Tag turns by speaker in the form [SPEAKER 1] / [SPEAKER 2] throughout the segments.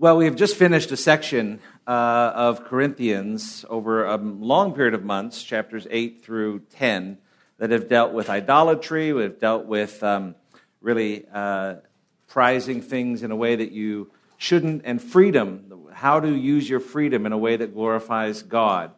[SPEAKER 1] Well, we have just finished a section uh, of Corinthians over a long period of months, chapters 8 through 10, that have dealt with idolatry, we've dealt with um, really uh, prizing things in a way that you shouldn't, and freedom, how to use your freedom in a way that glorifies God.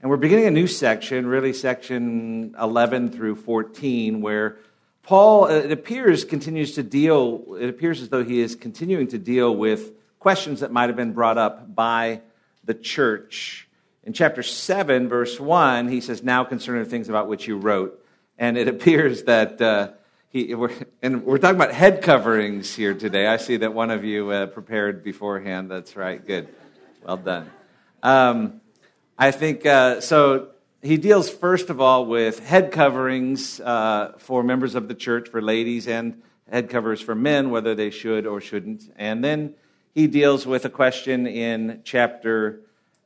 [SPEAKER 1] And we're beginning a new section, really section 11 through 14, where Paul, it appears, continues to deal, it appears as though he is continuing to deal with questions that might have been brought up by the church. In chapter 7, verse 1, he says, Now concerning the things about which you wrote. And it appears that uh, he, we're, and we're talking about head coverings here today. I see that one of you uh, prepared beforehand. That's right. Good. Well done. Um, I think uh, so. He deals first of all with head coverings uh, for members of the church, for ladies, and head covers for men, whether they should or shouldn't. And then he deals with a question in chapter,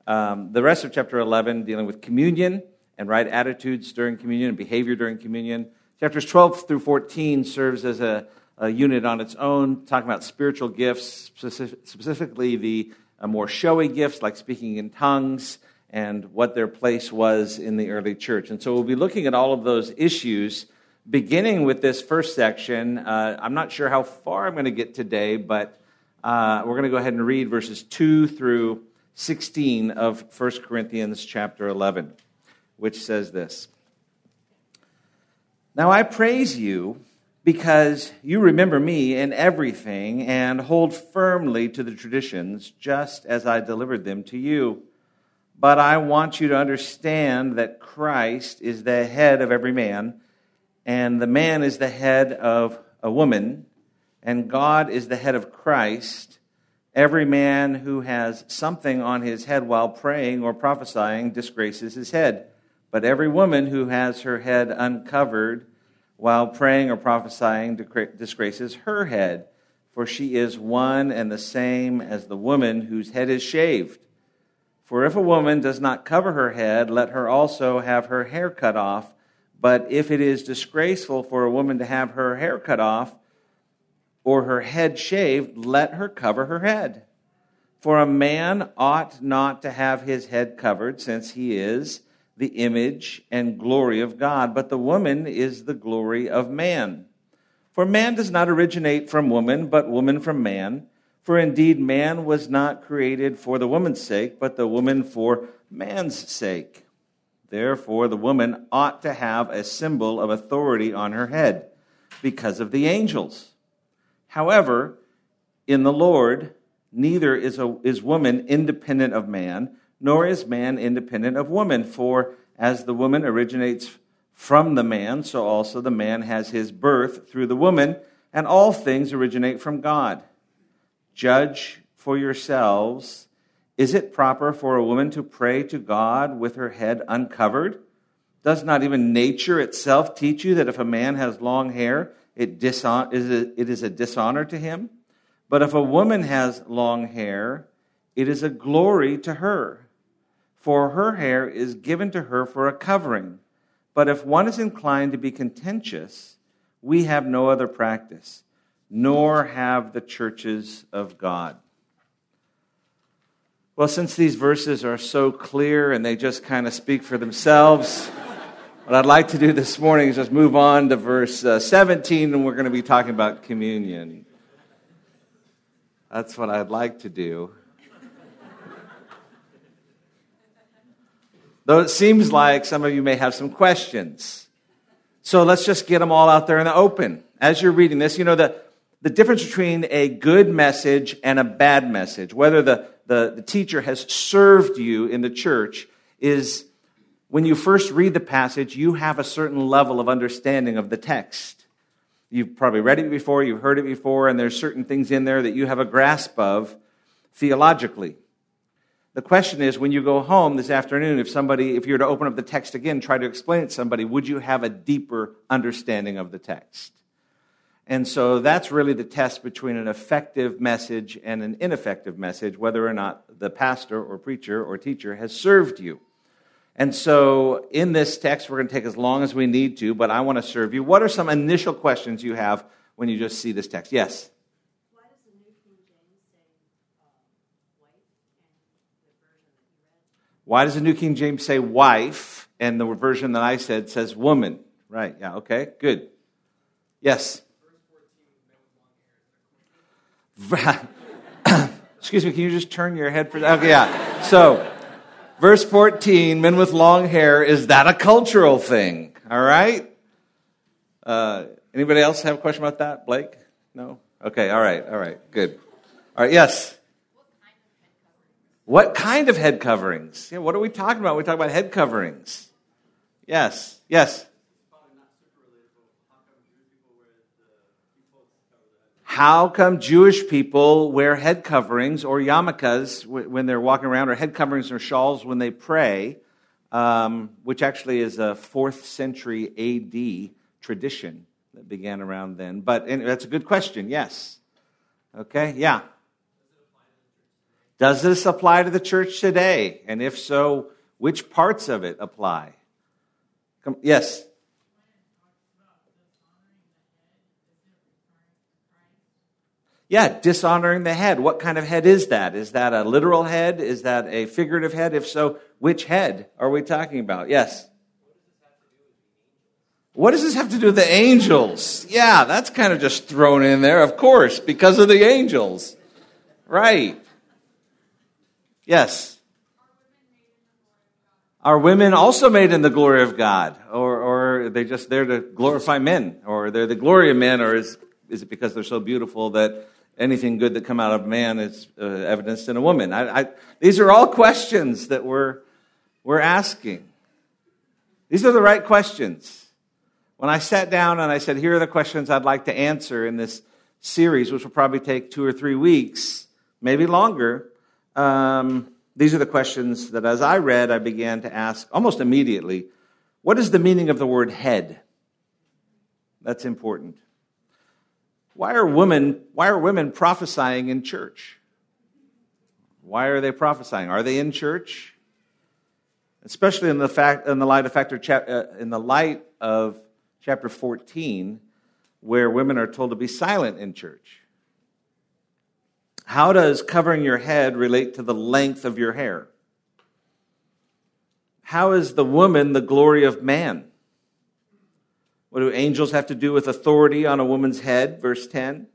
[SPEAKER 1] um, the rest of chapter 11, dealing with communion and right attitudes during communion and behavior during communion. Chapters 12 through 14 serves as a, a unit on its own, talking about spiritual gifts, specifically the uh, more showy gifts like speaking in tongues and what their place was in the early church. And so we'll be looking at all of those issues, beginning with this first section. Uh, I'm not sure how far I'm going to get today, but uh, we're going to go ahead and read verses 2 through 16 of 1 Corinthians chapter 11, which says this Now I praise you because you remember me in everything and hold firmly to the traditions just as I delivered them to you. But I want you to understand that Christ is the head of every man, and the man is the head of a woman and God is the head of Christ, every man who has something on his head while praying or prophesying disgraces his head. But every woman who has her head uncovered while praying or prophesying disgraces her head, for she is one and the same as the woman whose head is shaved. For if a woman does not cover her head, let her also have her hair cut off. But if it is disgraceful for a woman to have her hair cut off, or her head shaved, let her cover her head. For a man ought not to have his head covered, since he is the image and glory of God, but the woman is the glory of man. For man does not originate from woman, but woman from man. For indeed, man was not created for the woman's sake, but the woman for man's sake. Therefore, the woman ought to have a symbol of authority on her head because of the angels. However, in the Lord, neither is, a, is woman independent of man, nor is man independent of woman. For as the woman originates from the man, so also the man has his birth through the woman, and all things originate from God. Judge for yourselves. Is it proper for a woman to pray to God with her head uncovered? Does not even nature itself teach you that if a man has long hair, it, dishon- is a, it is a dishonor to him. But if a woman has long hair, it is a glory to her, for her hair is given to her for a covering. But if one is inclined to be contentious, we have no other practice, nor have the churches of God. Well, since these verses are so clear and they just kind of speak for themselves, what I'd like to do this morning is just move on to verse uh, 17, and we're going to be talking about communion. That's what I'd like to do. Though it seems like some of you may have some questions. So let's just get them all out there in the open. As you're reading this, you know, the, the difference between a good message and a bad message, whether the, the, the teacher has served you in the church, is when you first read the passage, you have a certain level of understanding of the text. You've probably read it before, you've heard it before, and there's certain things in there that you have a grasp of theologically. The question is when you go home this afternoon, if somebody, if you were to open up the text again, try to explain it to somebody, would you have a deeper understanding of the text? And so that's really the test between an effective message and an ineffective message, whether or not the pastor or preacher or teacher has served you. And so, in this text, we're going to take as long as we need to, but I want to serve you. What are some initial questions you have when you just see this text? Yes?
[SPEAKER 2] Why does the New King James say
[SPEAKER 1] wife and the version that I said says woman? Right, yeah, okay, good. Yes? Excuse me, can you just turn your head for that? Okay, yeah. So, verse 14, men with long hair, is that a cultural thing? All right? Uh, anybody else have a question about that? Blake? No? Okay, all right, all right, good. All right, yes? What kind of head coverings? Yeah, what are we talking about? We talk about head coverings. Yes, yes. How come Jewish people wear head coverings or yarmulkes when they're walking around, or head coverings or shawls when they pray, um, which actually is a fourth century AD tradition that began around then? But that's a good question. Yes. Okay. Yeah. Does this apply to the church today? And if so, which parts of it apply? Come, yes. Yeah, dishonoring the head. What kind of head is that? Is that a literal head? Is that a figurative head? If so, which head are we talking about? Yes. What does this have to do with the angels? Yeah, that's kind of just thrown in there, of course, because of the angels. Right. Yes. Are women also made in the glory of God? Or, or are they just there to glorify men? Or they're the glory of men? Or is, is it because they're so beautiful that anything good that come out of man is uh, evidenced in a woman? I, I, these are all questions that we're, we're asking. These are the right questions. When I sat down and I said, here are the questions I'd like to answer in this series, which will probably take two or three weeks, maybe longer, um, these are the questions that as I read, I began to ask almost immediately. What is the meaning of the word head? That's important. Why are women, why are women prophesying in church? Why are they prophesying? Are they in church? Especially in the fact, in the light of factor, uh, in the light of chapter 14, where women are told to be silent in church. How does covering your head relate to the length of your hair? How is the woman the glory of man? What do angels have to do with authority on a woman's head? Verse 10.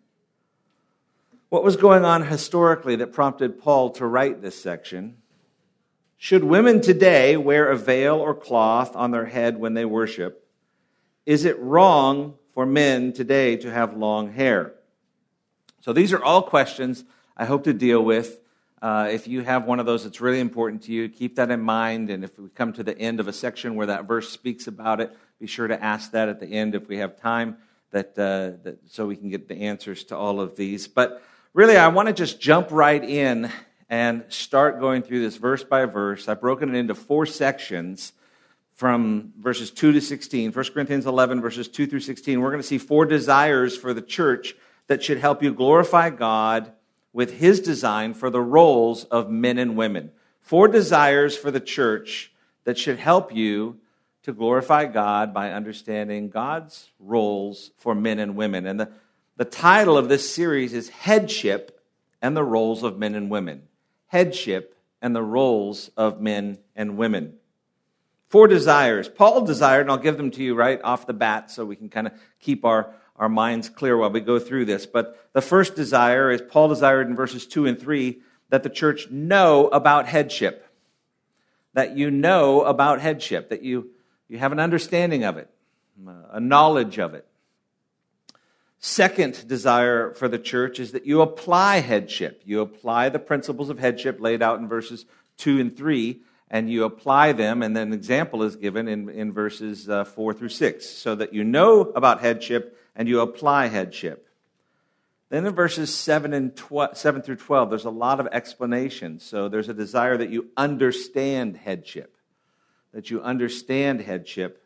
[SPEAKER 1] What was going on historically that prompted Paul to write this section? Should women today wear a veil or cloth on their head when they worship? Is it wrong for men today to have long hair? So these are all questions I hope to deal with. Uh, if you have one of those that's really important to you, keep that in mind. And if we come to the end of a section where that verse speaks about it, be sure to ask that at the end if we have time, that, uh, that so we can get the answers to all of these. But really, I want to just jump right in and start going through this verse by verse. I've broken it into four sections from verses 2 to 16. 1 Corinthians 11, verses 2 through 16. We're going to see four desires for the church that should help you glorify God with his design for the roles of men and women. Four desires for the church that should help you to glorify God by understanding God's roles for men and women. And the, the title of this series is Headship and the Roles of Men and Women. Headship and the Roles of Men and Women. Four desires. Paul desired, and I'll give them to you right off the bat so we can kind of keep our, our minds clear while we go through this. But the first desire is Paul desired in verses 2 and 3 that the church know about headship. That you know about headship, that you, you have an understanding of it, a knowledge of it. Second desire for the church is that you apply headship. You apply the principles of headship laid out in verses 2 and 3, and you apply them, and then an example is given in, in verses uh, 4 through 6, so that you know about headship and you apply headship. Then in verses 7, and 12, 7 through 12, there's a lot of explanation. So there's a desire that you understand headship, that you understand headship.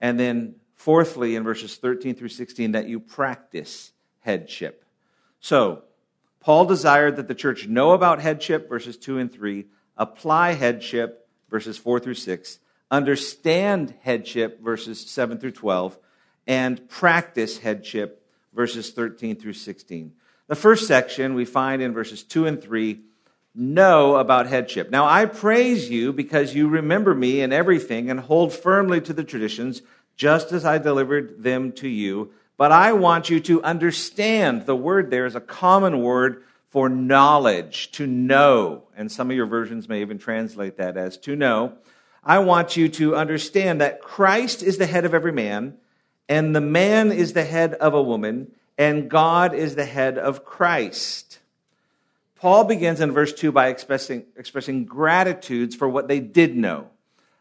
[SPEAKER 1] And then, fourthly, in verses 13 through 16, that you practice headship. So, Paul desired that the church know about headship, verses 2 and 3, apply headship, verses 4 through 6, understand headship, verses 7 through 12, and practice headship, verses 13 through 16. The first section we find in verses 2 and 3 know about headship. Now I praise you because you remember me in everything and hold firmly to the traditions, just as I delivered them to you. But I want you to understand the word there is a common word for knowledge, to know. And some of your versions may even translate that as to know. I want you to understand that Christ is the head of every man, and the man is the head of a woman, and God is the head of Christ. Paul begins in verse 2 by expressing, expressing gratitudes for what they did know.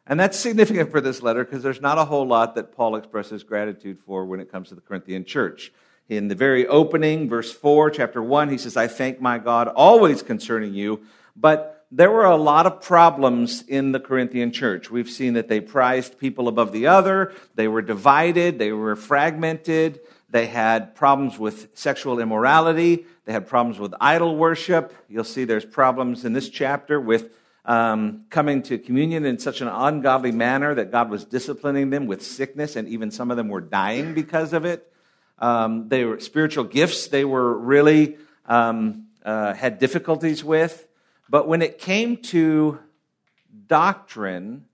[SPEAKER 1] And that's significant for this letter because there's not a whole lot that Paul expresses gratitude for when it comes to the Corinthian church. In the very opening, verse 4, chapter 1, he says, I thank my God always concerning you. But there were a lot of problems in the Corinthian church. We've seen that they prized people above the other, they were divided, they were fragmented, they had problems with sexual immorality, they had problems with idol worship. You'll see there's problems in this chapter with um, coming to communion in such an ungodly manner that God was disciplining them with sickness, and even some of them were dying because of it. Um, they were spiritual gifts they were really um, uh, had difficulties with. But when it came to doctrine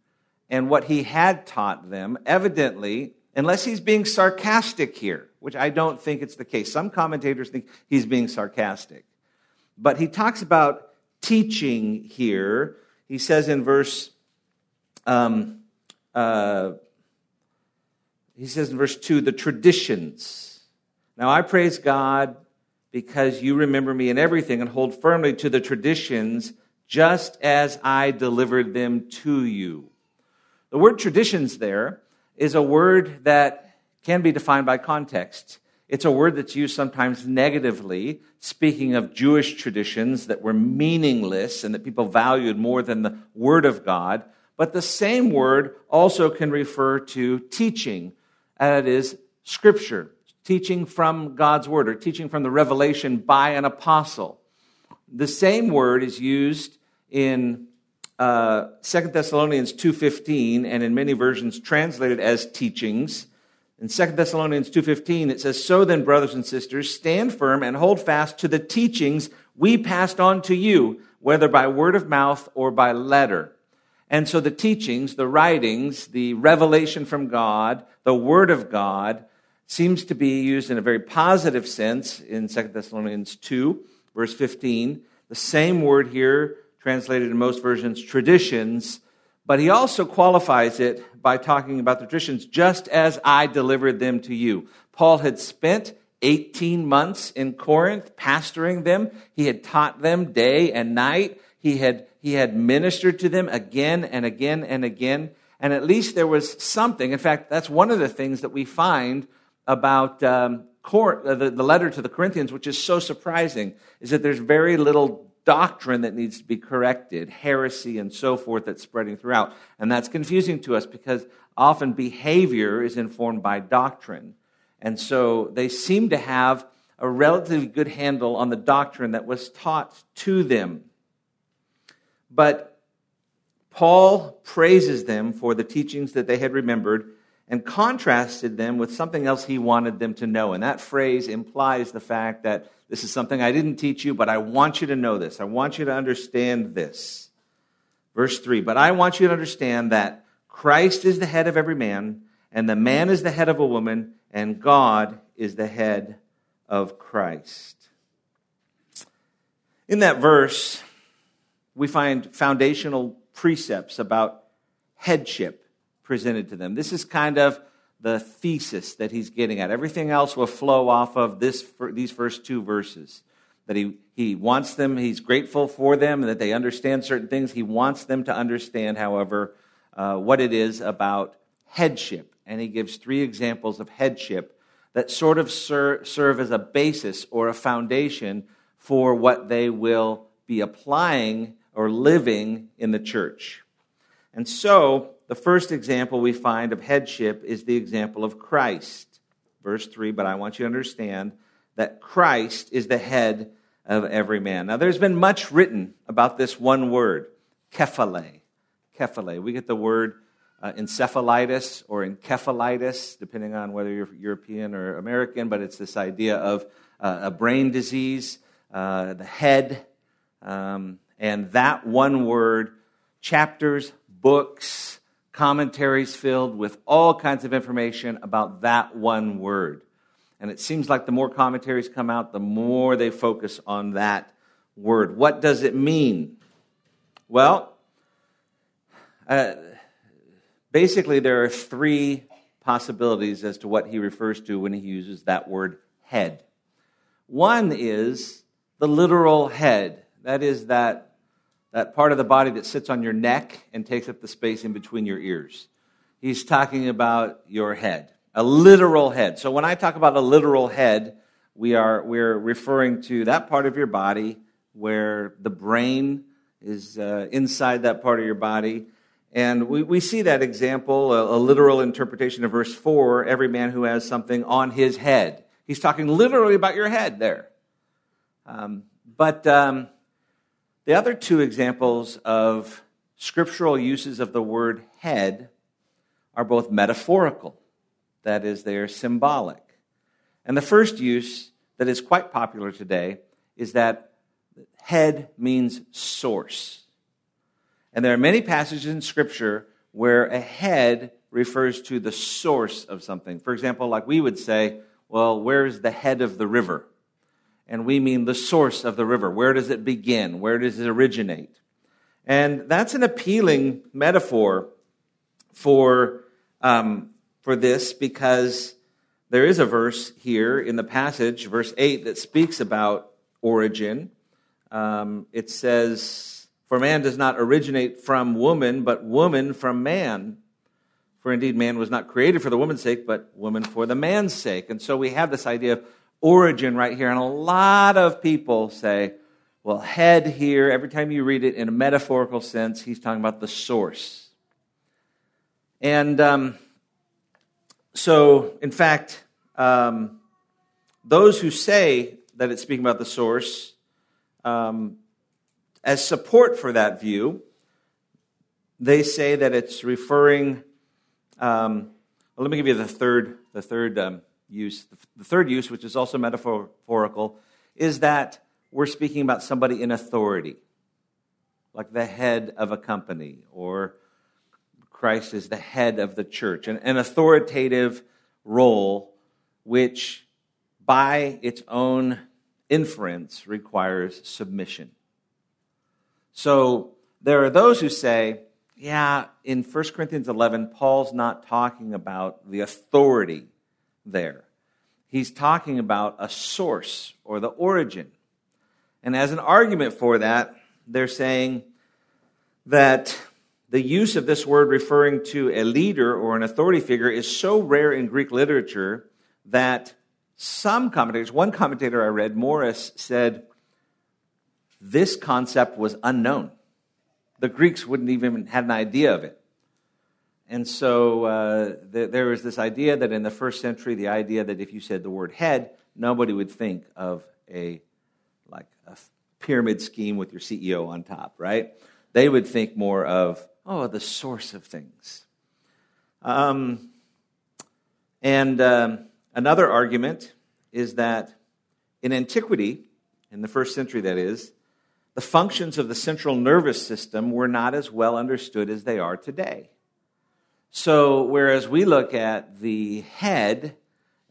[SPEAKER 1] and what he had taught them, evidently, unless he's being sarcastic here, which I don't think it's the case. Some commentators think he's being sarcastic. But he talks about teaching here. He says in verse, um, uh, he says in verse 2, the traditions. Now I praise God because you remember me in everything and hold firmly to the traditions just as I delivered them to you. The word traditions there is a word that can be defined by context. It's a word that's used sometimes negatively, speaking of Jewish traditions that were meaningless and that people valued more than the Word of God. But the same word also can refer to teaching, and it is Scripture, teaching from God's Word or teaching from the revelation by an apostle. The same word is used in uh, 2 Thessalonians 2.15 and in many versions translated as teachings in 2 Thessalonians 2:15 it says, "So then, brothers and sisters, stand firm and hold fast to the teachings we passed on to you, whether by word of mouth or by letter." And so the teachings, the writings, the revelation from God, the word of God seems to be used in a very positive sense in 2 Thessalonians 2, verse 15. The same word here translated in most versions traditions but he also qualifies it by talking about the traditions, just as I delivered them to you. Paul had spent 18 months in Corinth pastoring them. He had taught them day and night. He had, he had ministered to them again and again and again. And at least there was something. In fact, that's one of the things that we find about um, Cor- uh, the, the letter to the Corinthians, which is so surprising, is that there's very little doctrine that needs to be corrected, heresy and so forth that's spreading throughout. And that's confusing to us because often behavior is informed by doctrine. And so they seem to have a relatively good handle on the doctrine that was taught to them. But Paul praises them for the teachings that they had remembered and contrasted them with something else he wanted them to know. And that phrase implies the fact that this is something I didn't teach you, but I want you to know this. I want you to understand this. Verse 3 But I want you to understand that Christ is the head of every man, and the man is the head of a woman, and God is the head of Christ. In that verse, we find foundational precepts about headship presented to them. This is kind of the thesis that he's getting at. Everything else will flow off of this, these first two verses. That he, he wants them, he's grateful for them, and that they understand certain things. He wants them to understand, however, uh, what it is about headship. And he gives three examples of headship that sort of ser- serve as a basis or a foundation for what they will be applying or living in the church. And so, the first example we find of headship is the example of Christ. Verse 3 But I want you to understand that Christ is the head of every man. Now, there's been much written about this one word, kephale. Kephale. We get the word uh, encephalitis or encephalitis, depending on whether you're European or American, but it's this idea of uh, a brain disease, uh, the head, Um, and that one word, chapters, books, commentaries filled with all kinds of information about that one word. And it seems like the more commentaries come out, the more they focus on that word. What does it mean? Well, uh, basically, there are three possibilities as to what he refers to when he uses that word head. One is the literal head, that is, that, that part of the body that sits on your neck and takes up the space in between your ears. He's talking about your head a literal head. So when I talk about a literal head, we are we're referring to that part of your body where the brain is uh, inside that part of your body. And we, we see that example, a, a, literal interpretation of verse 4 every man who has something on his head. He's talking literally about your head there. Um, but um, the other two examples of scriptural uses of the word head are both metaphorical. That is, they are symbolic. And the first use that is quite popular today is that head means source. And there are many passages in Scripture where a head refers to the source of something. For example, like we would say, well, where's the head of the river? And we mean the source of the river. Where does it begin? Where does it originate? And that's an appealing metaphor for um, for this because there is a verse here in the passage, verse 8, that speaks about origin. Um, it says, For man does not originate from woman, but woman from man. For indeed, man was not created for the woman's sake, but woman for the man's sake. And so we have this idea of origin right here. And a lot of people say, well, head here, every time you read it in a metaphorical sense, he's talking about the source. And um, so, in fact, um, those who say that it's speaking about the source, um, as support for that view, they say that it's referring. Um, well, let me give you the third, the third um, use. The third use, which is also metaphorical, is that we're speaking about somebody in authority, like the head of a company or Christ is the head of the church, an, an authoritative role which, by its own inference, requires submission. So there are those who say, yeah, in 1 Corinthians 11, Paul's not talking about the authority there. He's talking about a source or the origin. And as an argument for that, they're saying that the use of this word referring to a leader or an authority figure is so rare in Greek literature that some commentators, one commentator I read, Morris, said this concept was unknown. The Greeks wouldn't even have an idea of it. And so uh, th- there was this idea that in the first century, the idea that if you said the word head, nobody would think of a like a pyramid scheme with your CEO on top, right? They would think more of oh, the source of things. Um, and um, another argument is that in antiquity, in the first century that is, the functions of the central nervous system were not as well understood as they are today. So, whereas we look at the head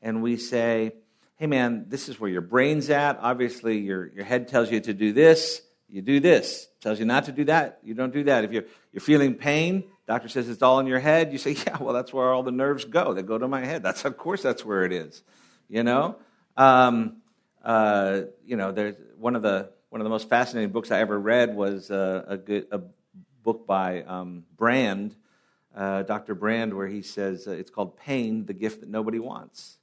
[SPEAKER 1] and we say, hey man, this is where your brain's at, obviously your, your head tells you to do this, you do this. Tells you not to do that, you don't do that. If you're, you're feeling pain, doctor says it's all in your head, you say, yeah, well, that's where all the nerves go. They go to my head. That's, of course, that's where it is. You know? Um, uh, you know, there's one of the one of the most fascinating books I ever read was uh, a good a book by um, Brand, uh, Dr. Brand, where he says uh, it's called "Pain: The Gift That Nobody Wants."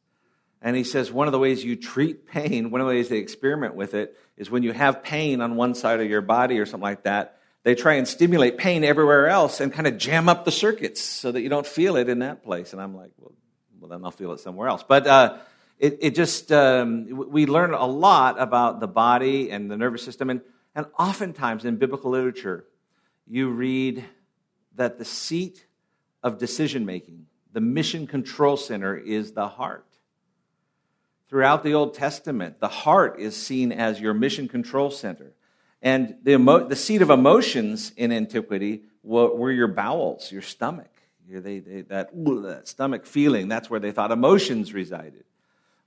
[SPEAKER 1] And he says one of the ways you treat pain, one of the ways they experiment with it, is when you have pain on one side of your body or something like that, they try and stimulate pain everywhere else and kind of jam up the circuits so that you don't feel it in that place. And I'm like, well, well then I'll feel it somewhere else. But uh, it, it just, um, we learn a lot about the body and the nervous system. And, and oftentimes in biblical literature, you read that the seat of decision making, the mission control center, is the heart. Throughout the Old Testament, the heart is seen as your mission control center. And the, emo- the seat of emotions in antiquity were, were your bowels, your stomach. They, they, that, that stomach feeling, that's where they thought emotions resided.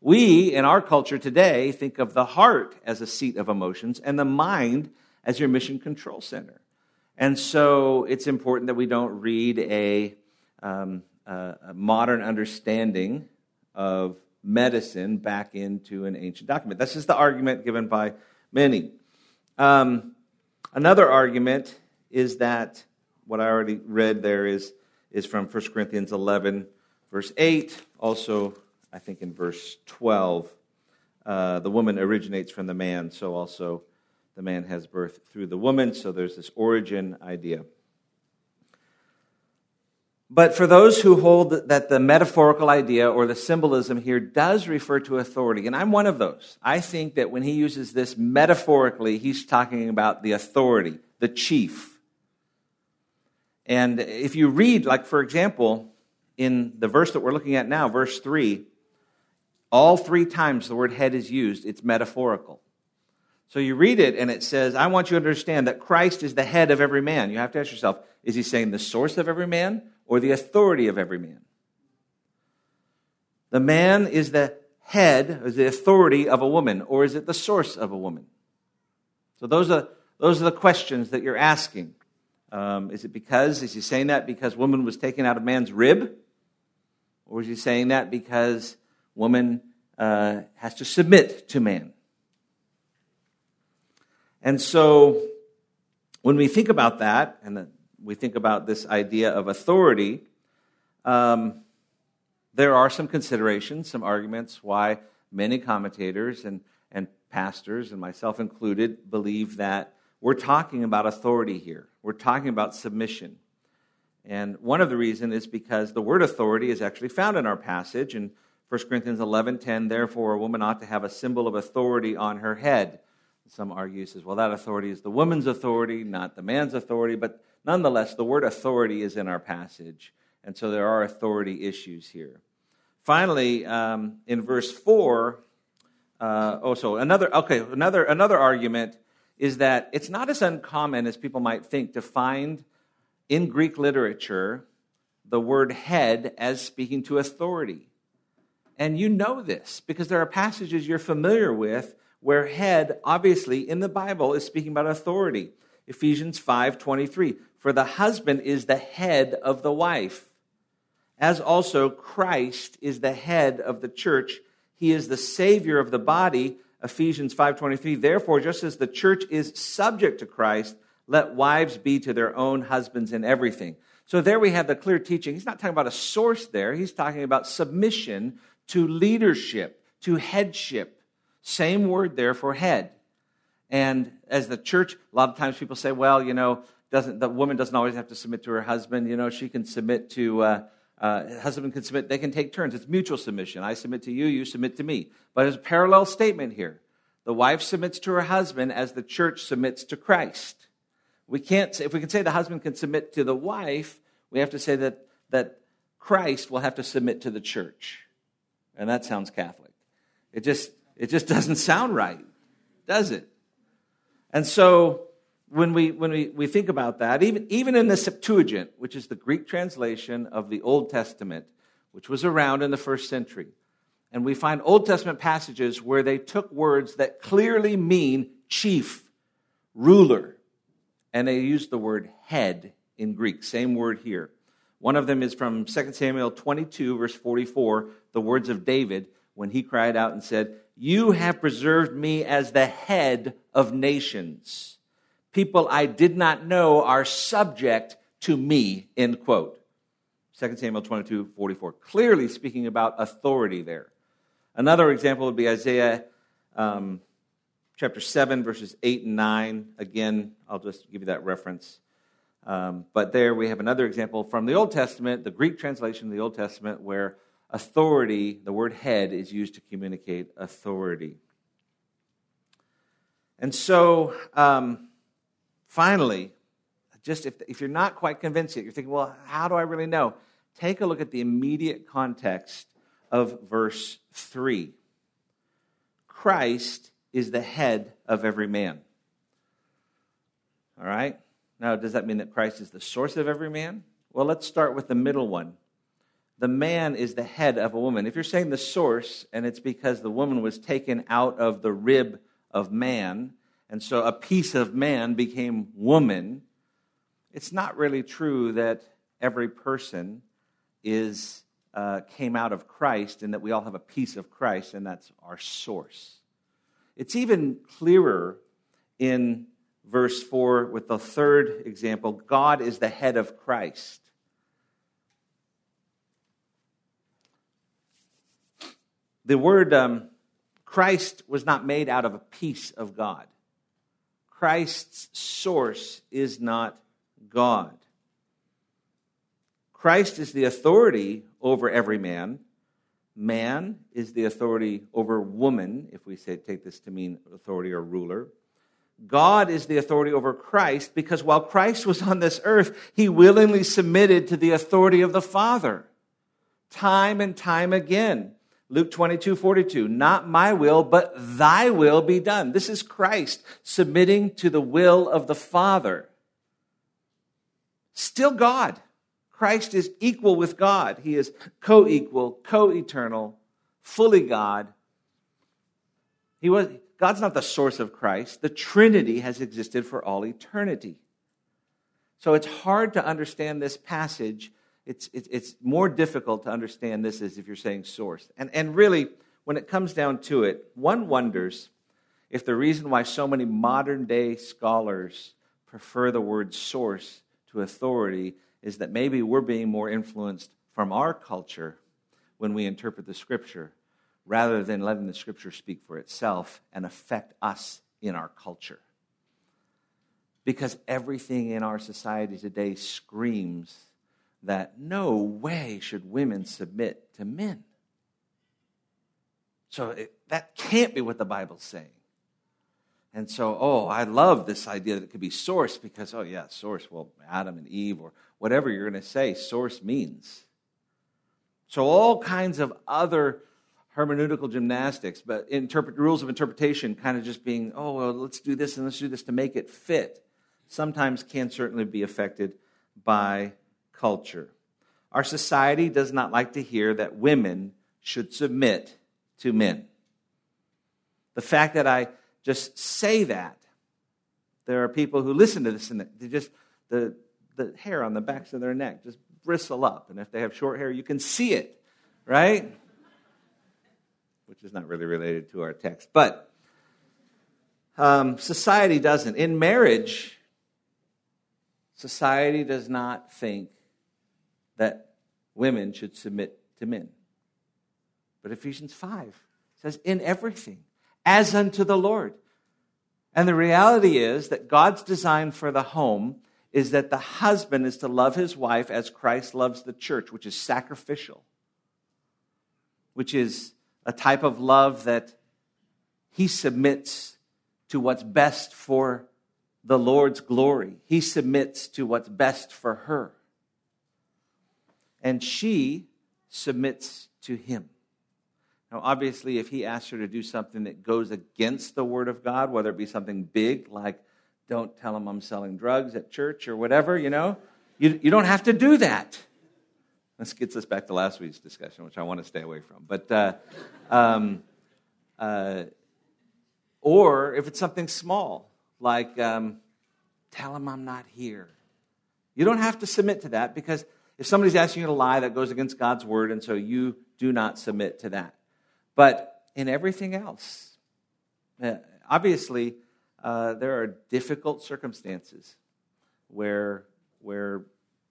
[SPEAKER 1] We, in our culture today, think of the heart as a seat of emotions and the mind as your mission control center. And so it's important that we don't read a, um, a modern understanding of medicine back into an ancient document. This is the argument given by many. Um, another argument is that what I already read there is, is from 1 Corinthians 11, verse 8, also I think in verse 12, uh, the woman originates from the man, so also the man has birth through the woman. So there's this origin idea. But for those who hold that the metaphorical idea or the symbolism here does refer to authority, and I'm one of those, I think that when he uses this metaphorically, he's talking about the authority, the chief. And if you read, like for example, in the verse that we're looking at now, verse 3, all three times the word head is used, it's metaphorical. So you read it and it says, I want you to understand that Christ is the head of every man. You have to ask yourself, is he saying the source of every man or the authority of every man? The man is the head, is the authority of a woman, or is it the source of a woman? So those are, those are the questions that you're asking. Um, is it because, is he saying that because woman was taken out of man's rib? Or is he saying that because woman uh, has to submit to man. And so when we think about that, and we think about this idea of authority, um, there are some considerations, some arguments why many commentators and, and pastors, and myself included, believe that we're talking about authority here. We're talking about submission. And one of the reasons is because the word authority is actually found in our passage. And 1 Corinthians 11:10 therefore a woman ought to have a symbol of authority on her head. Some argue says well that authority is the woman's authority not the man's authority but nonetheless the word authority is in our passage and so there are authority issues here. Finally um, in verse 4 uh, oh so another okay another another argument is that it's not as uncommon as people might think to find in Greek literature the word head as speaking to authority. And you know this because there are passages you're familiar with where head, obviously, in the Bible is speaking about authority. Ephesians 5:23. For the husband is the head of the wife, as also Christ is the head of the church. He is the savior of the body. Ephesians 5:23. Therefore, just as the church is subject to Christ, let wives be to their own husbands in everything. So there we have the clear teaching. He's not talking about a source there. He's talking about submission to leadership, to headship. Same word there for head. And as the church, a lot of times people say, well, you know, doesn't the woman doesn't always have to submit to her husband. You know, she can submit to uh, uh, husband can submit. They can take turns. It's mutual submission. I submit to you. You submit to me. But there's a parallel statement here. The wife submits to her husband as the church submits to Christ. We can't. If we can say the husband can submit to the wife, we have to say that that Christ will have to submit to the church. And that sounds Catholic. It just, it just doesn't sound right, does it? And so when we, when we, we think about that, even, even in the Septuagint, which is the Greek translation of the Old Testament, which was around in the first century, and we find Old Testament passages where they took words that clearly mean chief, ruler, and they used the word head in Greek, same word here. One of them is from 2 Samuel 22, verse 44, the words of David when he cried out and said, You have preserved me as the head of nations. People I did not know are subject to me, end quote. 2 Samuel 22, 44. Clearly speaking about authority there. Another example would be Isaiah um, chapter 7, verses 8 and 9. Again, I'll just give you that reference. Um, but there we have another example from the Old Testament, the Greek translation of the Old Testament, where authority, the word head, is used to communicate authority. And so, um, finally, just if, if you're not quite convinced yet, you're thinking, well, how do I really know? Take a look at the immediate context of verse 3. Christ is the head of every man. All right? Now, does that mean that Christ is the source of every man? Well, let's start with the middle one. The man is the head of a woman. If you're saying the source, and it's because the woman was taken out of the rib of man, and so a piece of man became woman, it's not really true that every person is uh, came out of Christ and that we all have a piece of Christ, and that's our source. It's even clearer in verse 4 with the third example God is the head of Christ. The word um, Christ was not made out of a piece of God. Christ's source is not God. Christ is the authority over every man. Man is the authority over woman, if we say take this to mean authority or ruler. God is the authority over Christ because while Christ was on this earth, he willingly submitted to the authority of the Father. Time and time again. Luke 22, 42. Not my will, but thy will be done. This is Christ submitting to the will of the Father. Still God. Christ is equal with God. He is co equal, co eternal, fully God. He was, God's not the source of Christ. The Trinity has existed for all eternity. So it's hard to understand this passage. It's, it's, it's more difficult to understand this as if you're saying source. And, and really, when it comes down to it, one wonders if the reason why so many modern day scholars prefer the word source to authority is that maybe we're being more influenced from our culture when we interpret the scripture rather than letting the scripture speak for itself and affect us in our culture. Because everything in our society today screams that no way should women submit to men. So it, that can't be what the Bible's saying. And so, oh, I love this idea that it could be source because, oh, yeah, source, well, Adam and Eve or whatever you're going to say, source means. So, all kinds of other hermeneutical gymnastics, but interpret, rules of interpretation kind of just being, oh, well, let's do this and let's do this to make it fit, sometimes can certainly be affected by culture. Our society does not like to hear that women should submit to men. The fact that I just say that, there are people who listen to this and they just, the, the hair on the backs of their neck just bristle up. And if they have short hair, you can see it, right? Which is not really related to our text. But um, society doesn't. In marriage, society does not think that women should submit to men. But Ephesians 5 says, in everything, as unto the Lord. And the reality is that God's design for the home is that the husband is to love his wife as Christ loves the church, which is sacrificial, which is a type of love that he submits to what's best for the Lord's glory. He submits to what's best for her. And she submits to him. Now, obviously, if he asks her to do something that goes against the word of God, whether it be something big like don't tell them I'm selling drugs at church or whatever, you know. You, you don't have to do that. This gets us back to last week's discussion, which I want to stay away from. But, uh, um, uh, or if it's something small, like um, tell them I'm not here. You don't have to submit to that because if somebody's asking you to lie, that goes against God's word, and so you do not submit to that. But in everything else, uh, obviously, uh, there are difficult circumstances where, where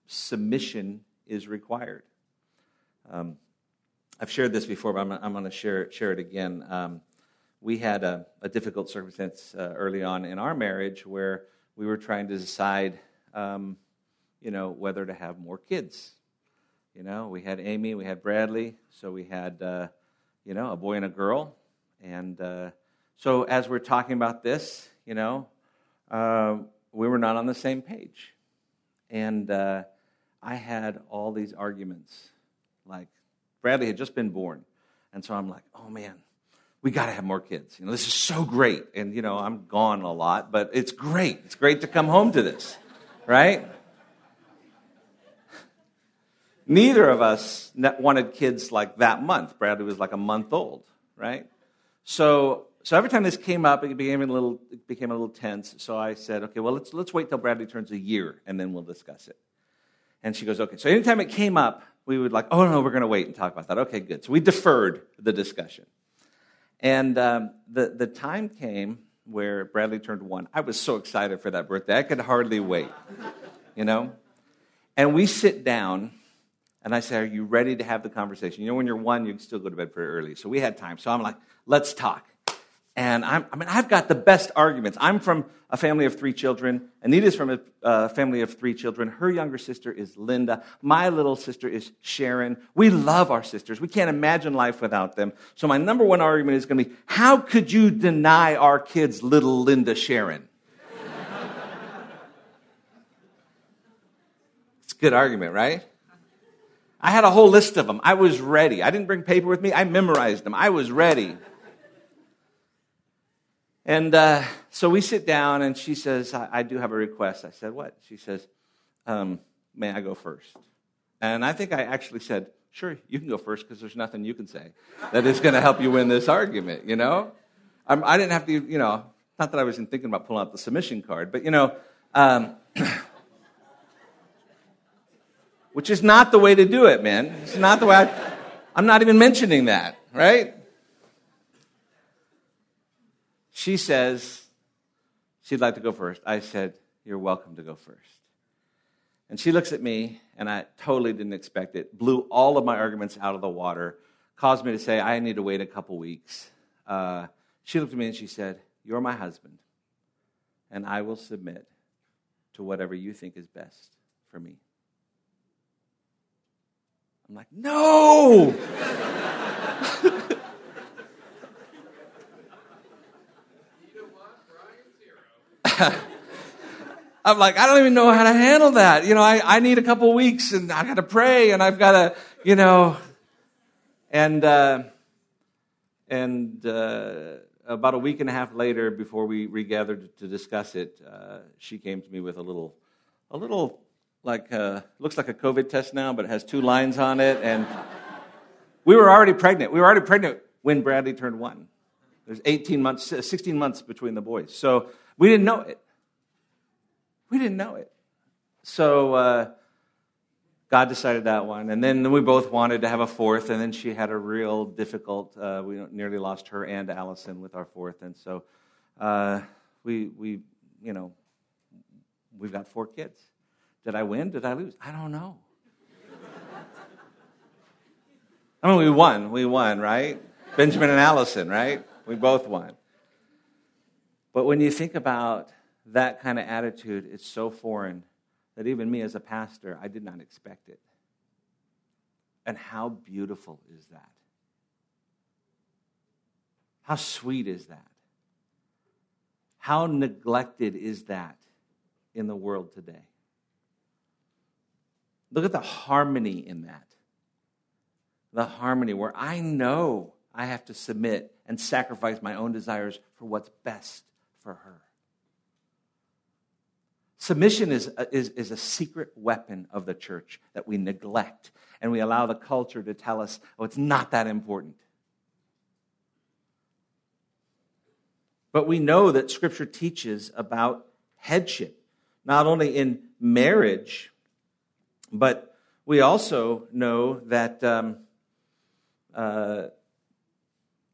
[SPEAKER 1] submission is required. Um, I've shared this before, but I'm, I'm going to share, share it again. Um, we had a, a difficult circumstance uh, early on in our marriage where we were trying to decide, um, you know, whether to have more kids. You know, we had Amy, we had Bradley, so we had, uh, you know, a boy and a girl. And uh, so as we're talking about this, you know, uh, we were not on the same page. And uh, I had all these arguments. Like, Bradley had just been born. And so I'm like, oh man, we got to have more kids. You know, this is so great. And, you know, I'm gone a lot, but it's great. It's great to come home to this, right? Neither of us wanted kids like that month. Bradley was like a month old, right? So, so every time this came up, it became a little, it became a little tense. So I said, okay, well, let's, let's wait till Bradley turns a year and then we'll discuss it. And she goes, okay. So anytime it came up, we would like, oh no, we're going to wait and talk about that. Okay, good. So we deferred the discussion. And um, the, the time came where Bradley turned one. I was so excited for that birthday. I could hardly wait, you know? And we sit down, and I say, Are you ready to have the conversation? You know, when you're one, you still go to bed pretty early. So we had time. So I'm like, Let's talk. And I'm, i mean, I've got the best arguments. I'm from a family of three children. Anita's from a uh, family of three children. Her younger sister is Linda. My little sister is Sharon. We love our sisters. We can't imagine life without them. So my number one argument is going to be, how could you deny our kids little Linda Sharon? it's a good argument, right? I had a whole list of them. I was ready. I didn't bring paper with me. I memorized them. I was ready. And uh, so we sit down, and she says, I, I, do have a request. I said, What? She says, um, May I go first? And I think I actually said, Sure, you can go first because there's nothing you can say that is going to help you win this argument, you know? I'm, I did not have to, you know, not that I wasn't thinking about pulling out the submission card, but, you know, um, which is not the way to do it, man. It's not the way I, I'm not even mentioning that, right? She says she'd like to go first. I said, You're welcome to go first. And she looks at me, and I totally didn't expect it, blew all of my arguments out of the water, caused me to say, I need to wait a couple weeks. Uh, she looked at me and she said, You're my husband, and I will submit to whatever you think is best for me. I'm like, No! I'm like, I don't even know how to handle that. You know, I, I need a couple weeks and I got to pray and I've got to, you know, and, uh, and, uh, about a week and a half later, before we regathered to discuss it, uh, she came to me with a little, a little, like, uh, looks like a COVID test now, but it has two lines on it. And we were already pregnant. We were already pregnant when Bradley turned one. There's 18 months, 16 months between the boys. So we didn't know it. We didn't know it. So uh, God decided that one. And then we both wanted to have a fourth, and then she had a real difficult, uh, we nearly lost her and Allison with our fourth. And so uh, we, we, you know, we've got four kids. Did I win? Did I lose? I don't know. I mean, we won. We won, right? Benjamin and Allison, right? We both won. But when you think about that kind of attitude, it's so foreign that even me as a pastor, I did not expect it. And how beautiful is that? How sweet is that? How neglected is that in the world today? Look at the harmony in that. The harmony where I know I have to submit and sacrifice my own desires for what's best for her. Submission is a, is, is a secret weapon of the church that we neglect, and we allow the culture to tell us, oh, it's not that important. But we know that Scripture teaches about headship, not only in marriage, but we also know that um, uh,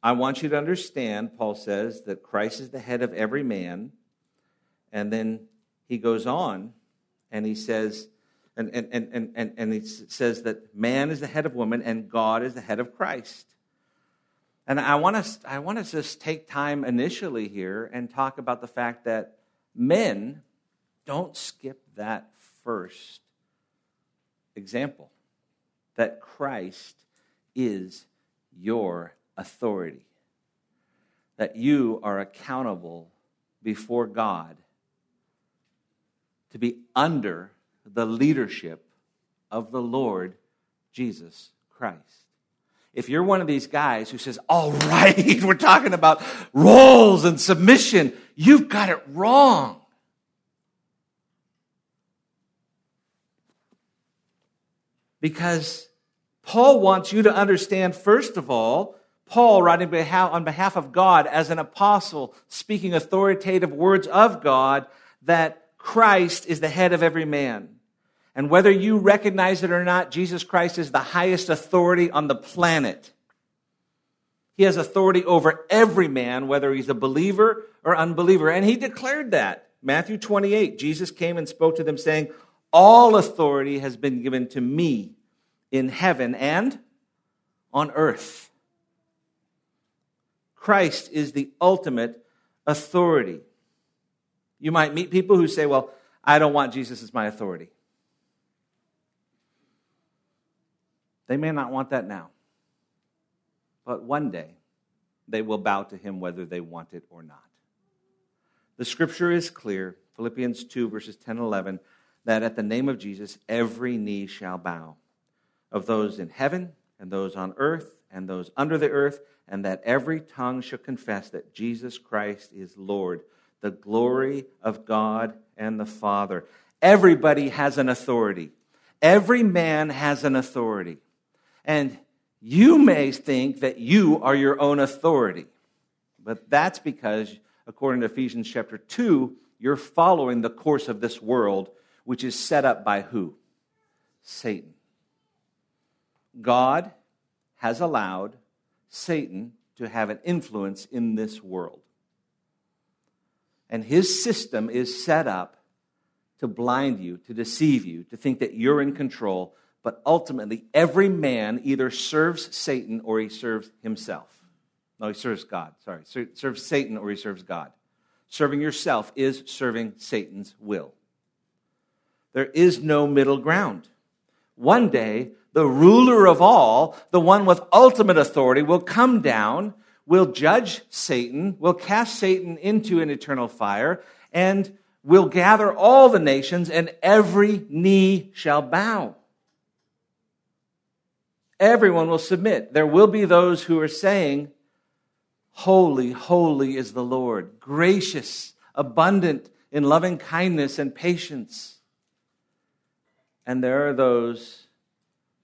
[SPEAKER 1] I want you to understand, Paul says, that Christ is the head of every man. And then he goes on and he says, and, and, and, and, and he says that man is the head of woman and God is the head of Christ. And I want us, I want us to just take time initially here and talk about the fact that men don't skip that first example that Christ is your authority, that you are accountable before God to be under the leadership of the Lord Jesus Christ. if you're one of these guys who says, all right, we're talking about roles and submission, you've got it wrong. Because Paul wants you to understand, first of all, Paul, writing on behalf of God as an apostle, speaking authoritative words of God, that Christ is the head of every man. And whether you recognize it or not, Jesus Christ is the highest authority on the planet. He has authority over every man, whether he's a believer or unbeliever. And he declared that. Matthew 28, Jesus came and spoke to them, saying, All authority has been given to me in heaven and on earth. Christ is the ultimate authority. You might meet people who say, Well, I don't want Jesus as my authority. They may not want that now, but one day they will bow to him whether they want it or not. The scripture is clear, Philippians 2, verses 10 and 11, that at the name of Jesus every knee shall bow, of those in heaven and those on earth and those under the earth, and that every tongue shall confess that Jesus Christ is Lord, the glory of God and the Father. Everybody has an authority. Every man has an authority. And you may think that you are your own authority, but that's because, according to Ephesians chapter 2, you're following the course of this world, which is set up by who? Satan. God has allowed Satan to have an influence in this world. And his system is set up to blind you, to deceive you, to think that you're in control, but ultimately, every man either serves Satan or he serves himself. No, he serves God. Sorry. Serves Satan or he serves God. Serving yourself is serving Satan's will. There is no middle ground. One day, the ruler of all, the one with ultimate authority, will come down, will judge Satan, will cast Satan into an eternal fire, and will gather all the nations, and every knee shall bow. Everyone will submit. There will be those who are saying, Holy, holy is the Lord, gracious, abundant in loving kindness and patience. And there are those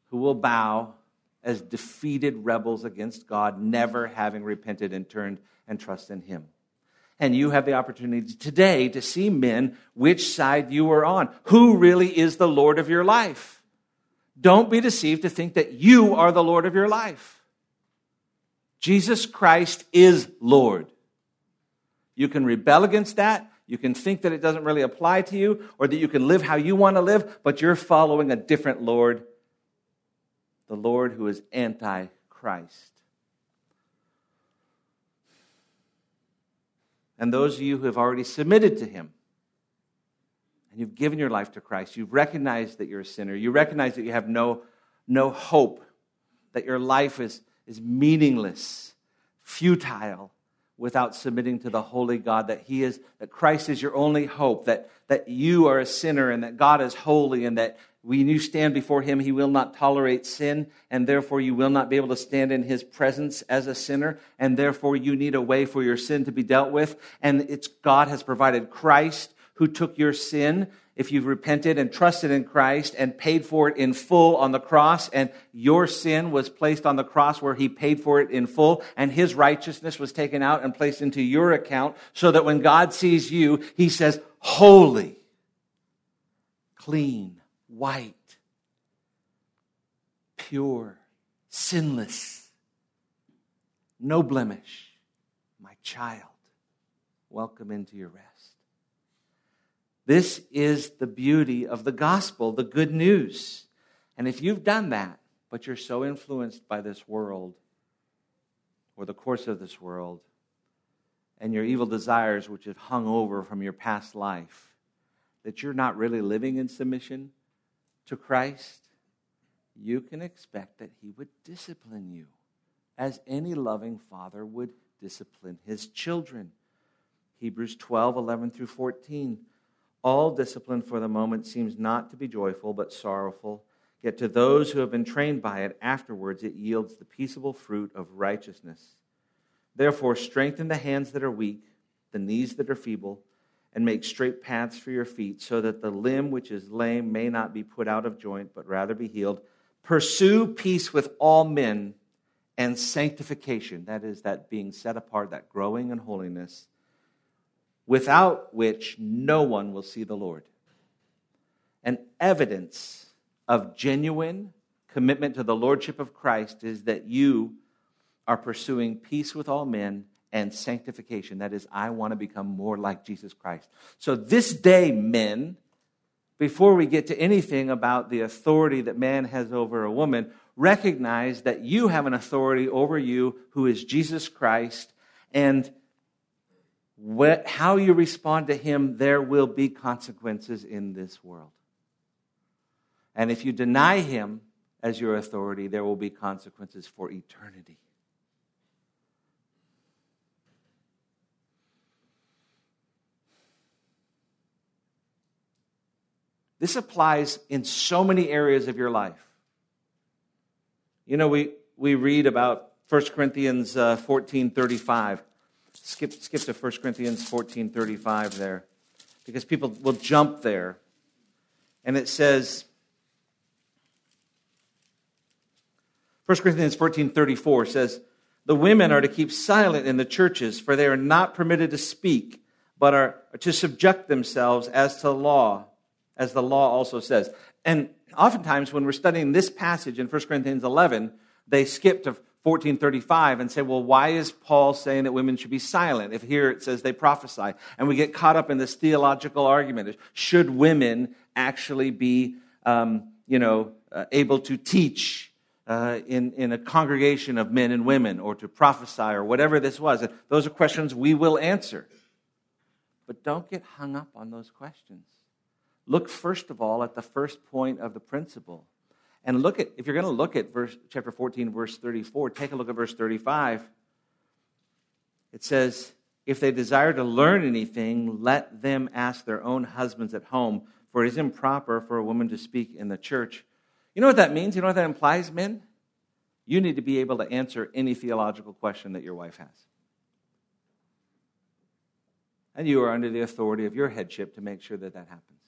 [SPEAKER 1] who will bow as defeated rebels against God, never having repented and turned and trust in Him. And you have the opportunity today to see men which side you are on. Who really is the Lord of your life? Don't be deceived to think that you are the Lord of your life. Jesus Christ is Lord. You can rebel against that. You can think that it doesn't really apply to you or that you can live how you want to live, but you're following a different Lord, the Lord who is anti Christ. And those of you who have already submitted to him, and you've given your life to Christ, you've recognized that you're a sinner, you recognize that you have no, no hope, that your life is, is meaningless, futile, without submitting to the holy God, that He is, that Christ is your only hope, that, that you are a sinner and that God is holy and that when you stand before Him, He will not tolerate sin, and therefore you will not be able to stand in His presence as a sinner, and therefore you need a way for your sin to be dealt with. And it's God has provided Christ who took your sin if you've repented and trusted in Christ and paid for it in full on the cross, and your sin was placed on the cross where he paid for it in full, and his righteousness was taken out and placed into your account, so that when God sees you, he says, Holy, clean, white, pure, sinless, no blemish, my child, welcome into your rest. This is the beauty of the gospel, the good news. And if you've done that, but you're so influenced by this world or the course of this world and your evil desires which have hung over from your past life, that you're not really living in submission to Christ, you can expect that He would discipline you as any loving father would discipline his children. Hebrews 12, 11 through 14. All discipline for the moment seems not to be joyful, but sorrowful. Yet to those who have been trained by it, afterwards it yields the peaceable fruit of righteousness. Therefore, strengthen the hands that are weak, the knees that are feeble, and make straight paths for your feet, so that the limb which is lame may not be put out of joint, but rather be healed. Pursue peace with all men and sanctification, that is, that being set apart, that growing in holiness, without which no one will see the Lord. An evidence of genuine commitment to the Lordship of Christ is that you are pursuing peace with all men and sanctification. That is, I want to become more like Jesus Christ. So, this day, men, before we get to anything about the authority that man has over a woman, recognize that you have an authority over you who is Jesus Christ. And what, how you respond to him, there will be consequences in this world. And if you deny him as your authority, there will be consequences for eternity. This applies in so many areas of your life. You know, we, we read about 1 Corinthians uh, 14 35. Skip, skip to 1 Corinthians 14 35 there, because people will jump there. And it says, 1 Corinthians 14 34 says, The women are to keep silent in the churches, for they are not permitted to speak, but are to subject themselves as to law, as the law also says. And oftentimes, when we're studying this passage in 1 Corinthians 11, they skip to 1435 and say, well, why is Paul saying that women should be silent if here it says they prophesy? And we get caught up in this theological argument. Should women actually be, um, you know, uh, able to teach uh, in, in a congregation of men and women or to prophesy or whatever this was. And Those are questions we will answer. But don't get hung up on those questions. Look, first of all, at the first point of the principle. And look at, if you're going to look at verse, chapter 14, verse 34, take a look at verse 35. It says, If they desire to learn anything, let them ask their own husbands at home, for it is improper for a woman to speak in the church. You know what that means? You know what that implies, men? You need to be able to answer any theological question that your wife has. And you are under the authority of your headship to make sure that that happens.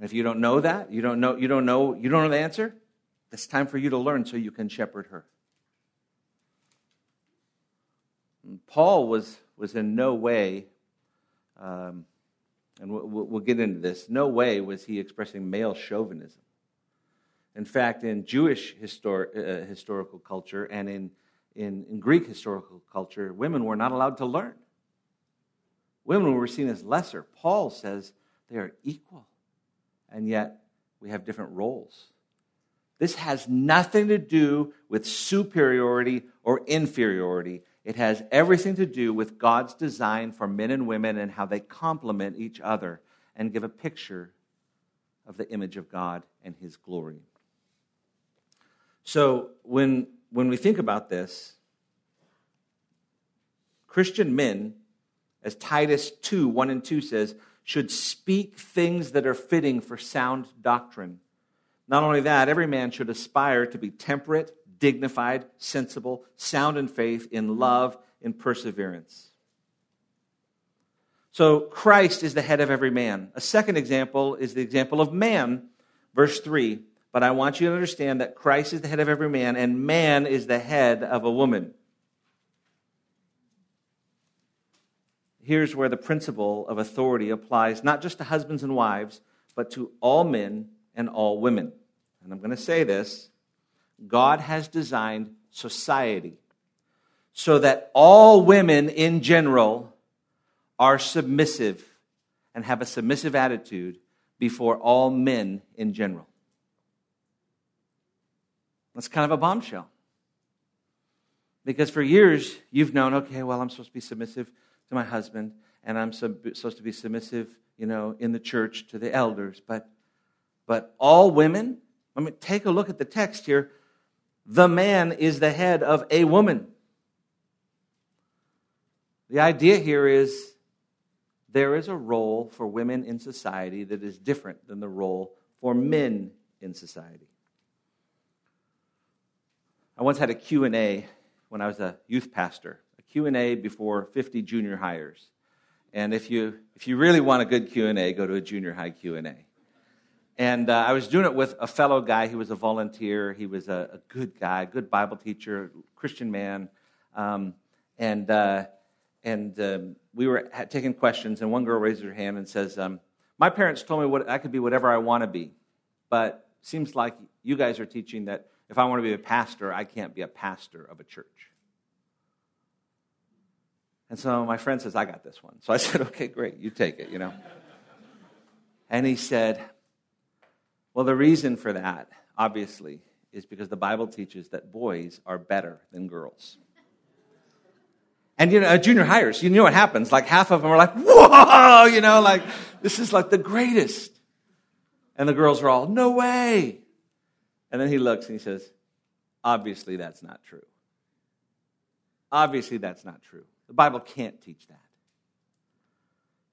[SPEAKER 1] And if you don't know that, you don't know, you don't know, you don't know the answer, it's time for you to learn so you can shepherd her. And Paul was, was in no way um, and we'll, we'll get into this. No way was he expressing male chauvinism. In fact, in Jewish histor- uh, historical culture and in, in, in Greek historical culture, women were not allowed to learn. Women were seen as lesser. Paul says they are equal, and yet we have different roles. This has nothing to do with superiority or inferiority. It has everything to do with God's design for men and women and how they complement each other and give a picture of the image of God and His glory. So, when, when we think about this, Christian men, as Titus 2 1 and 2 says, should speak things that are fitting for sound doctrine. Not only that, every man should aspire to be temperate dignified, sensible, sound in faith, in love, in perseverance. So Christ is the head of every man. A second example is the example of man, verse 3. But I want you to understand that Christ is the head of every man, and man is the head of a woman. Here's where the principle of authority applies not just to husbands and wives, but to all men and all women. And I'm going to say this God has designed society so that all women in general are submissive and have a submissive attitude before all men in general. That's kind of a bombshell. Because for years, you've known, okay, well, I'm supposed to be submissive to my husband, and I'm sub- supposed to be submissive, you know, in the church to the elders. But, but all women, I mean, take a look at the text here the man is the head of a woman. The idea here is there is a role for women in society that is different than the role for men in society. I once had a Q&A when I was a youth pastor, Q&A before 50 junior hires. And if you, if you really want a good Q&A, go to a junior high Q&A. And uh, I was doing it with a fellow guy. He was a volunteer. He was a, a good guy, good Bible teacher, Christian man. Um, and uh, and um, we were taking questions, and one girl raises her hand and says, um, "My parents told me what I could be whatever I want to be, but seems like you guys are teaching that if I want to be a pastor, I can't be a pastor of a church." And so my friend says, "I got this one." So I said, "Okay, great, you take it," you know. and he said, "Well, the reason for that, obviously, is because the Bible teaches that boys are better than girls." And, you know, junior hires, you know what happens. Like half of them are like, whoa, you know, like, this is like the greatest. And the girls are all, no way. And then he looks and he says, obviously that's not true. Obviously that's not true. The Bible can't teach that.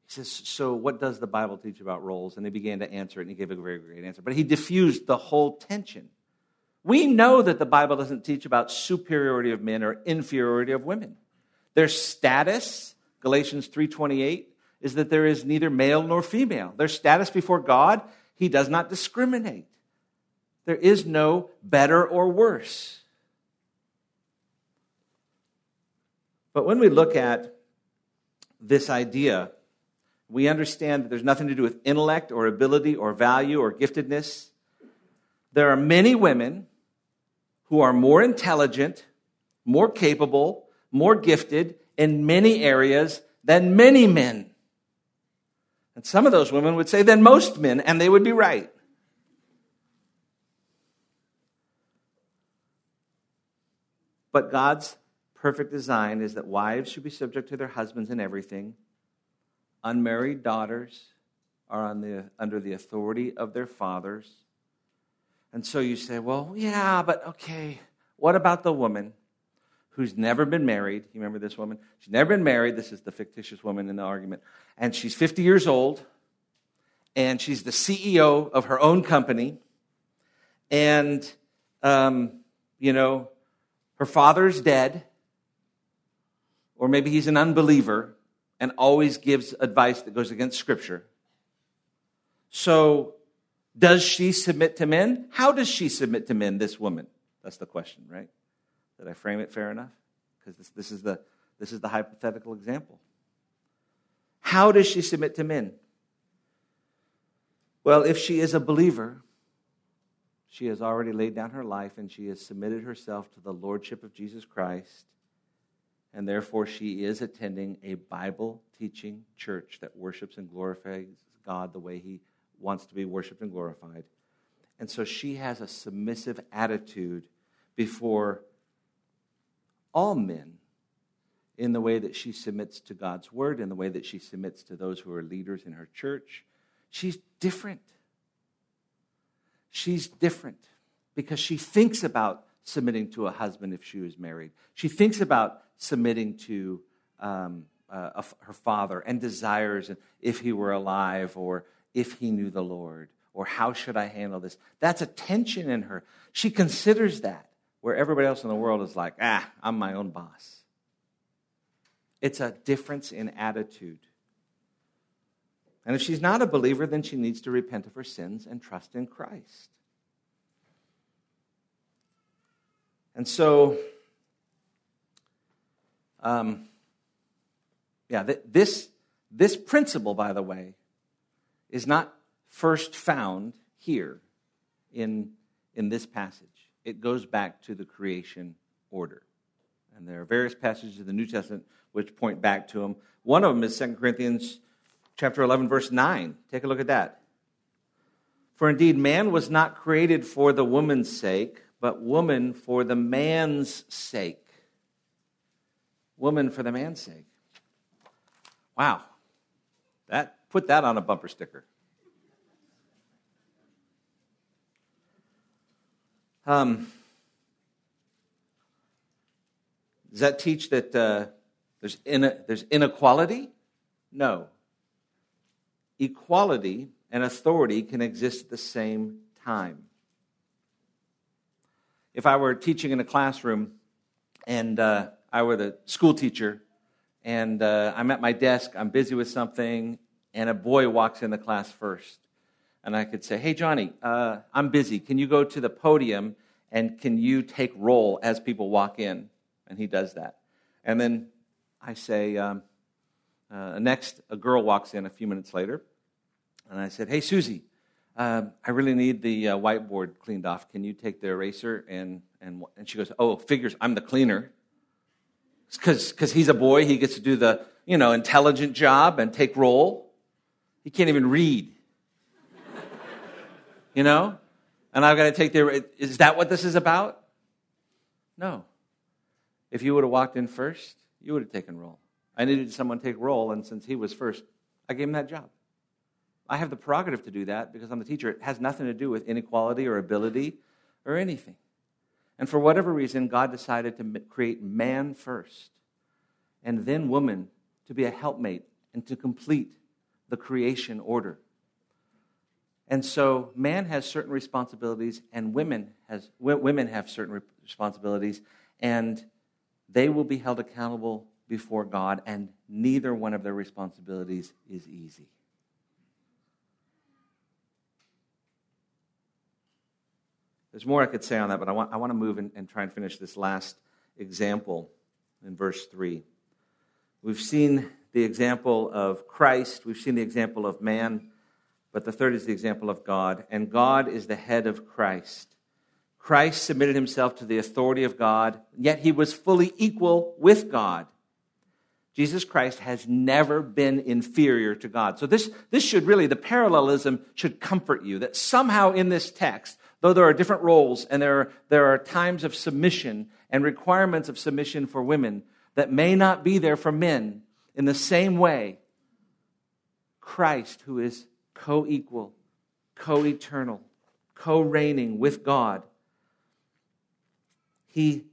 [SPEAKER 1] He says, So, what does the Bible teach about roles? And they began to answer it, and he gave a very great answer. But he diffused the whole tension. We know that the Bible doesn't teach about superiority of men or inferiority of women. Their status, Galatians 3:28, is that there is neither male nor female. Their status before God, he does not discriminate. There is no better or worse. But when we look at this idea, we understand that there's nothing to do with intellect or ability or value or giftedness. There are many women who are more intelligent, more capable, more gifted in many areas than many men. And some of those women would say than most men, and they would be right. But God's perfect design is that wives should be subject to their husbands in everything. Unmarried daughters are on the, under the authority of their fathers. And so you say, well, yeah, but okay, what about the woman? who's never been married. You remember this woman? She's never been married. This is the fictitious woman in the argument. And she's 50 years old, and she's the CEO of her own company. And, um, you know, her father's dead, or maybe he's an unbeliever and always gives advice that goes against Scripture. So, does she submit to men? How does she submit to men, this woman? That's the question, right? Did I frame it fair enough? Because this, this, is the, this is the hypothetical example. How does she submit to men? Well, if she is a believer, she has already laid down her life and she has submitted herself to the lordship of Jesus Christ. And therefore, she is attending a Bible teaching church that worships and glorifies God the way He wants to be worshiped and glorified. And so she has a submissive attitude before all men in the way that she submits to God's word, in the way that she submits to those who are leaders in her church. She's different. She's different because she thinks about submitting to a husband if she was married. She thinks about submitting to um, uh, her father and desires if he were alive or if he knew the Lord or how should I handle this. That's a tension in her. She considers that where everybody else in the world is like, ah, I'm my own boss. It's a difference in attitude. And if she's not a believer, then she needs to repent of her sins and trust in Christ. And so, um, yeah, th- this, this principle, by the way, is not first found here in, in this passage it goes back to the creation order. And there are various passages in the New Testament which point back to them. One of them is 2 Corinthians chapter 11 verse 9. Take a look at that. For indeed man was not created for the woman's sake, but woman for the man's sake. Woman for the man's sake. Wow. That put that on a bumper sticker. Um, does that teach that uh, there's, in, there's inequality? No. Equality and authority can exist at the same time. If I were teaching in a classroom and uh, I were the school teacher and uh, I'm at my desk, I'm busy with something, and a boy walks in the class first. And I could say, Hey, Johnny, uh, I'm busy. Can you go to the podium and can you take roll as people walk in? And he does that. And then I say, um, uh, Next, a girl walks in a few minutes later. And I said, Hey, Susie, uh, I really need the uh, whiteboard cleaned off. Can you take the eraser? And, and, and she goes, Oh, figures, I'm the cleaner because he's a boy, he gets to do the, you know, intelligent job and take roll. He can't even read. you know? And I've got to take the, is that what this is about? No. If you would have walked in first, you would have taken roll. I needed someone to take roll, and since he was first, I gave him that job. I have the prerogative to do that because I'm the teacher. It has nothing to do with inequality or ability or anything. And for whatever reason, God decided to create man first and then woman to be a helpmate and to complete the creation order. And so man has certain responsibilities and women, has, women have certain responsibilities, and they will be held accountable before God, and neither one of their responsibilities is easy. There's more I could say on that, but I want, I want to move and, and try and finish this last example in verse 3. We've seen the example of Christ, we've seen the example of man, but the third is the example of God, and God is the head of Christ. Christ submitted himself to the authority of God, yet he was fully equal with God. Jesus Christ has never been inferior to God. So this, this should really, the parallelism should comfort you that somehow in this text, Though there are different roles and there are, there are times of submission and requirements of submission for women that may not be there for men, in the same way, Christ, who is co equal, co eternal, co reigning with God, he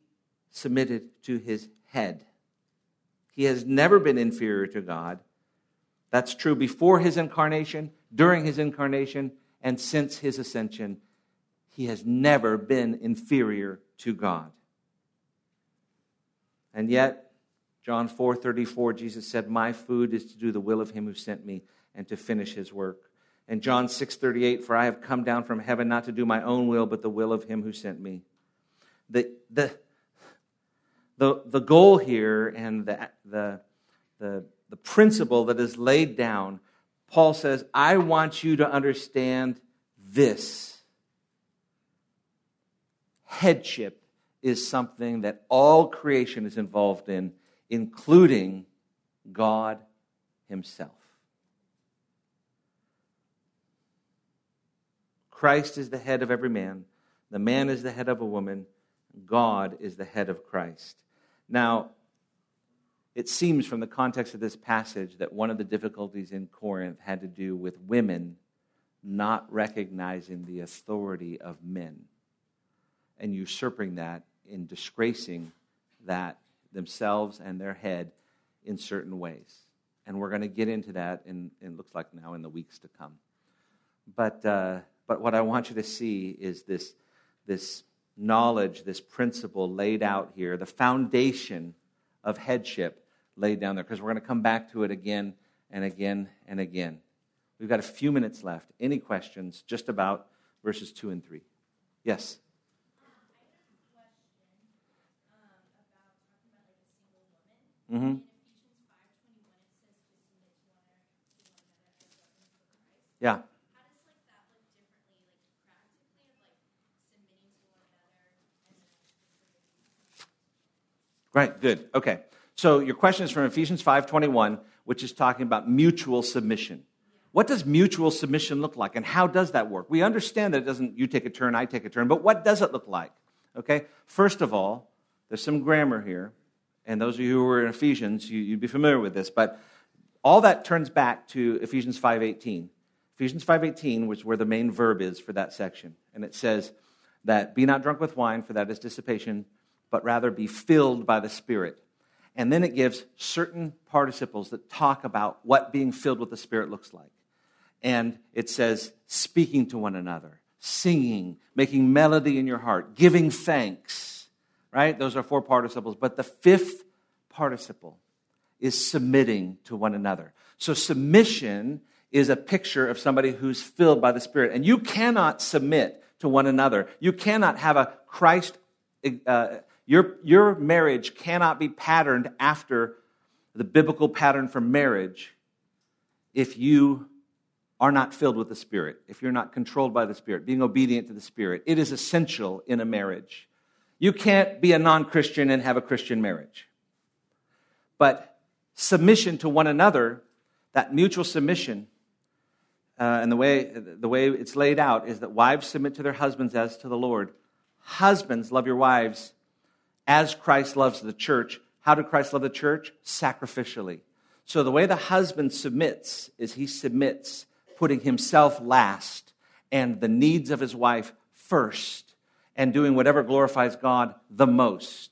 [SPEAKER 1] submitted to his head. He has never been inferior to God. That's true before his incarnation, during his incarnation, and since his ascension he has never been inferior to God. And yet, John 4:34 Jesus said, "My food is to do the will of him who sent me and to finish his work." And John 6:38, "For I have come down from heaven not to do my own will, but the will of him who sent me." The the the, the goal here and the, the, the, the principle that is laid down, Paul says, I want you to understand this headship is something that all creation is involved in, including God Himself. Christ is the head of every man, the man is the head of a woman, God is the head of Christ. Now, it seems from the context of this passage that one of the difficulties in Corinth had to do with women not recognizing the authority of men and usurping that in disgracing that themselves and their head in certain ways. And we're going to get into that in, it looks like now in the weeks to come. But, uh, but what I want you to see is this, this knowledge, this principle laid out here, the foundation of headship laid down there, because we're going to come back to it again and again and again. We've got a few minutes left. Any questions just about verses 2 and 3? Yes? Mm-hmm. Yeah. Right, good. Okay. So your question is from Ephesians 5:21, which is talking about mutual submission. What does mutual submission look like and how does that work? We understand that it doesn't you take a turn, I take a turn, but what does it look like? Okay? First of all, there's some grammar here and those of you who were in Ephesians, you, would be familiar with this. But all that turns back to Ephesians 5.18. Ephesians 5.18, which where the main verb is for that section. And it says that, be not drunk with wine, for that is dissipation, but rather be filled by the Spirit. And then it gives certain participles that talk about what being filled with the Spirit looks like. And it says, speaking to one another, singing, making melody in your heart, giving thanks, right? Those are four participles. But the fifth participle is submitting to one another. So submission is a picture of somebody who's filled by the Spirit. And you cannot submit to one another. You cannot have a Christ, uh, your, your marriage cannot be patterned after the biblical pattern for marriage if you are not filled with the Spirit, if you're not controlled by the Spirit, being obedient to the Spirit. It is essential in a marriage. You can't be a non Christian and have a Christian marriage. But submission to one another, that mutual submission, uh, and the way, the way it's laid out is that wives submit to their husbands as to the Lord. Husbands, love your wives as Christ loves the church. How did Christ love the church? Sacrificially. So the way the husband submits is he submits putting himself last and the needs of his wife first and doing whatever glorifies God the most.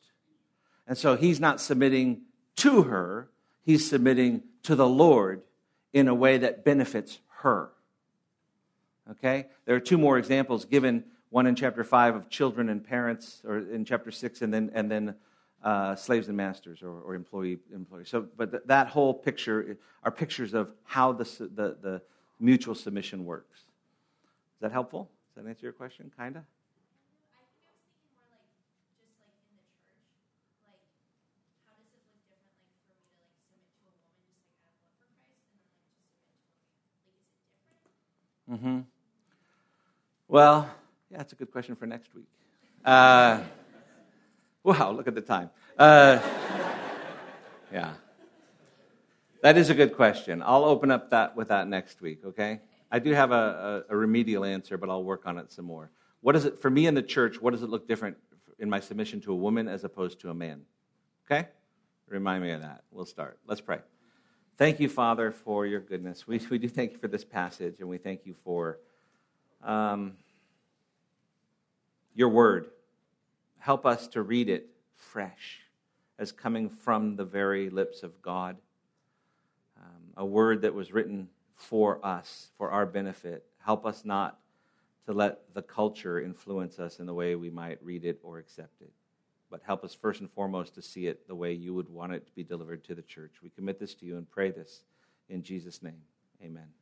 [SPEAKER 1] And so he's not submitting to her, he's submitting to the Lord in a way that benefits her. Okay? There are two more examples given one in chapter 5 of children and parents, or in chapter 6, and then, and then uh, slaves and masters or, or employee employees. So, but th- that whole picture are pictures of how the, the, the mutual submission works. Is that helpful? Does that answer your question? Kind of? Mm-hmm. Well, yeah, that's a good question for next week. Uh, wow, look at the time. Uh, yeah. That is a good question. I'll open up that with that next week, okay? I do have a, a, a remedial answer, but I'll work on it some more. What is it, for me in the church, what does it look different in my submission to a woman as opposed to a man? Okay? Remind me of that. We'll start. Let's pray. Thank you, Father, for your goodness. We, we do thank you for this passage, and we thank you for um, your word. Help us to read it fresh, as coming from the very lips of God. Um, a word that was written for us, for our benefit. Help us not to let the culture influence us in the way we might read it or accept it but help us first and foremost to see it the way you would want it to be delivered to the church. We commit this to you and pray this in Jesus' name. Amen.